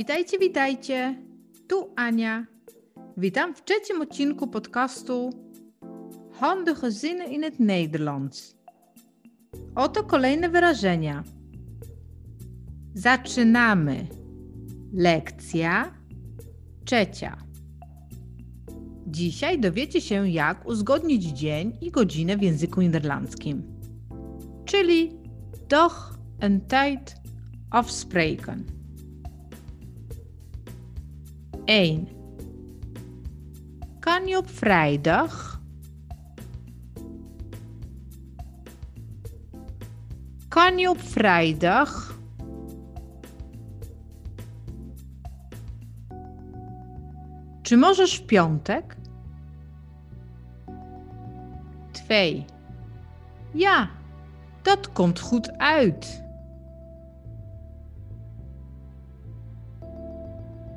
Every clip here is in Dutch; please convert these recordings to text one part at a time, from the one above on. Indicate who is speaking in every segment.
Speaker 1: Witajcie, witajcie. Tu Ania. Witam w trzecim odcinku podcastu Handige zinnen in het Nederlands. Oto kolejne wyrażenia. Zaczynamy. Lekcja trzecia. Dzisiaj dowiecie się, jak uzgodnić dzień i godzinę w języku niderlandzkim. Czyli dag en tijd afspreken. 1. Kan je op vrijdag? Kan je op vrijdag? Czy możesz w piątek? 2. Ja, dat komt goed uit.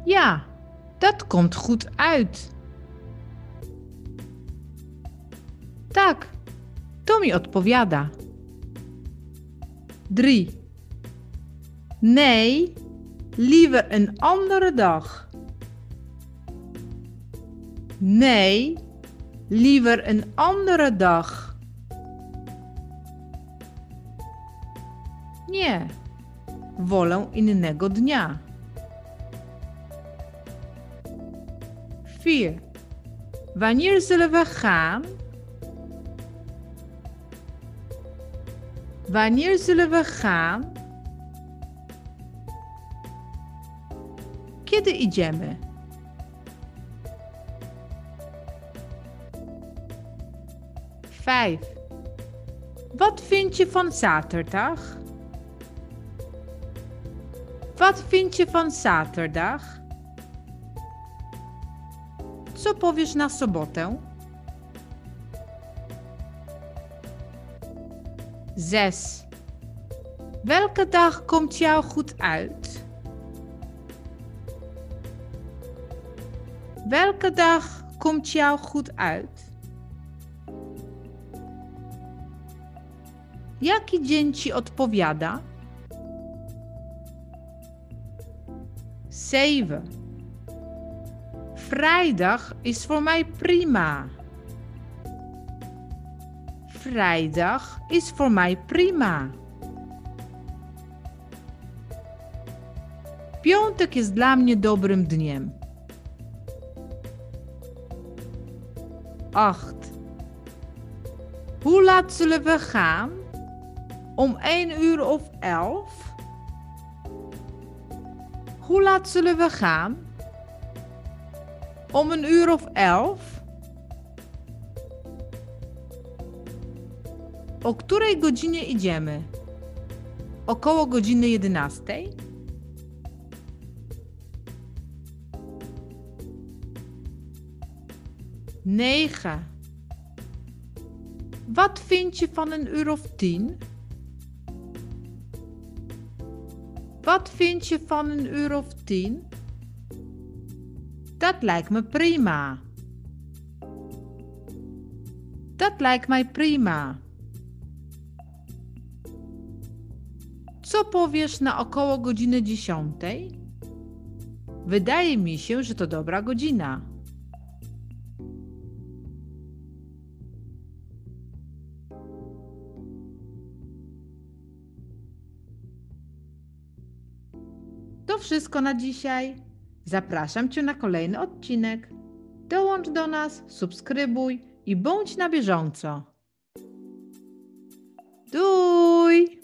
Speaker 1: Ja, dat komt goed uit. Tak, to mi odpowiada. 3. Nee, liever een andere dag. Nee, liever een andere dag. Nie, wolę innego dnia. 4. Wanneer zullen we gaan? Wanneer zullen we gaan? Kiedy idziemy? Vijf. Wat vind je van zaterdag? Wat vind je van zaterdag? Co powiesz na sobotę? Zes. Welke dag komt jou goed uit? Welke dag komt jou goed uit? Jaki dzień ci odpowiada? 7. Vrijdag is voor mij prima. Vrijdag is voor mij prima. Piątek jest dla mnie dobrym dniem. 8. Hoe laat zullen we gaan? Om 1 uur of 11? Hoe laat zullen we gaan? Om een uur of 11? O której godzinie idziemy? Około godziny 11? Negen. Wat vind je van een uur of tien? Wat vind je van een uur of tien? Dat lijkt me prima. Dat lijkt mij prima. Co powiesz na około godziny dziesiątej? Wydaje mi się, że to dobra godzina. To wszystko na dzisiaj. Zapraszam Cię na kolejny odcinek. Dołącz do nas, subskrybuj i bądź na bieżąco. Duj!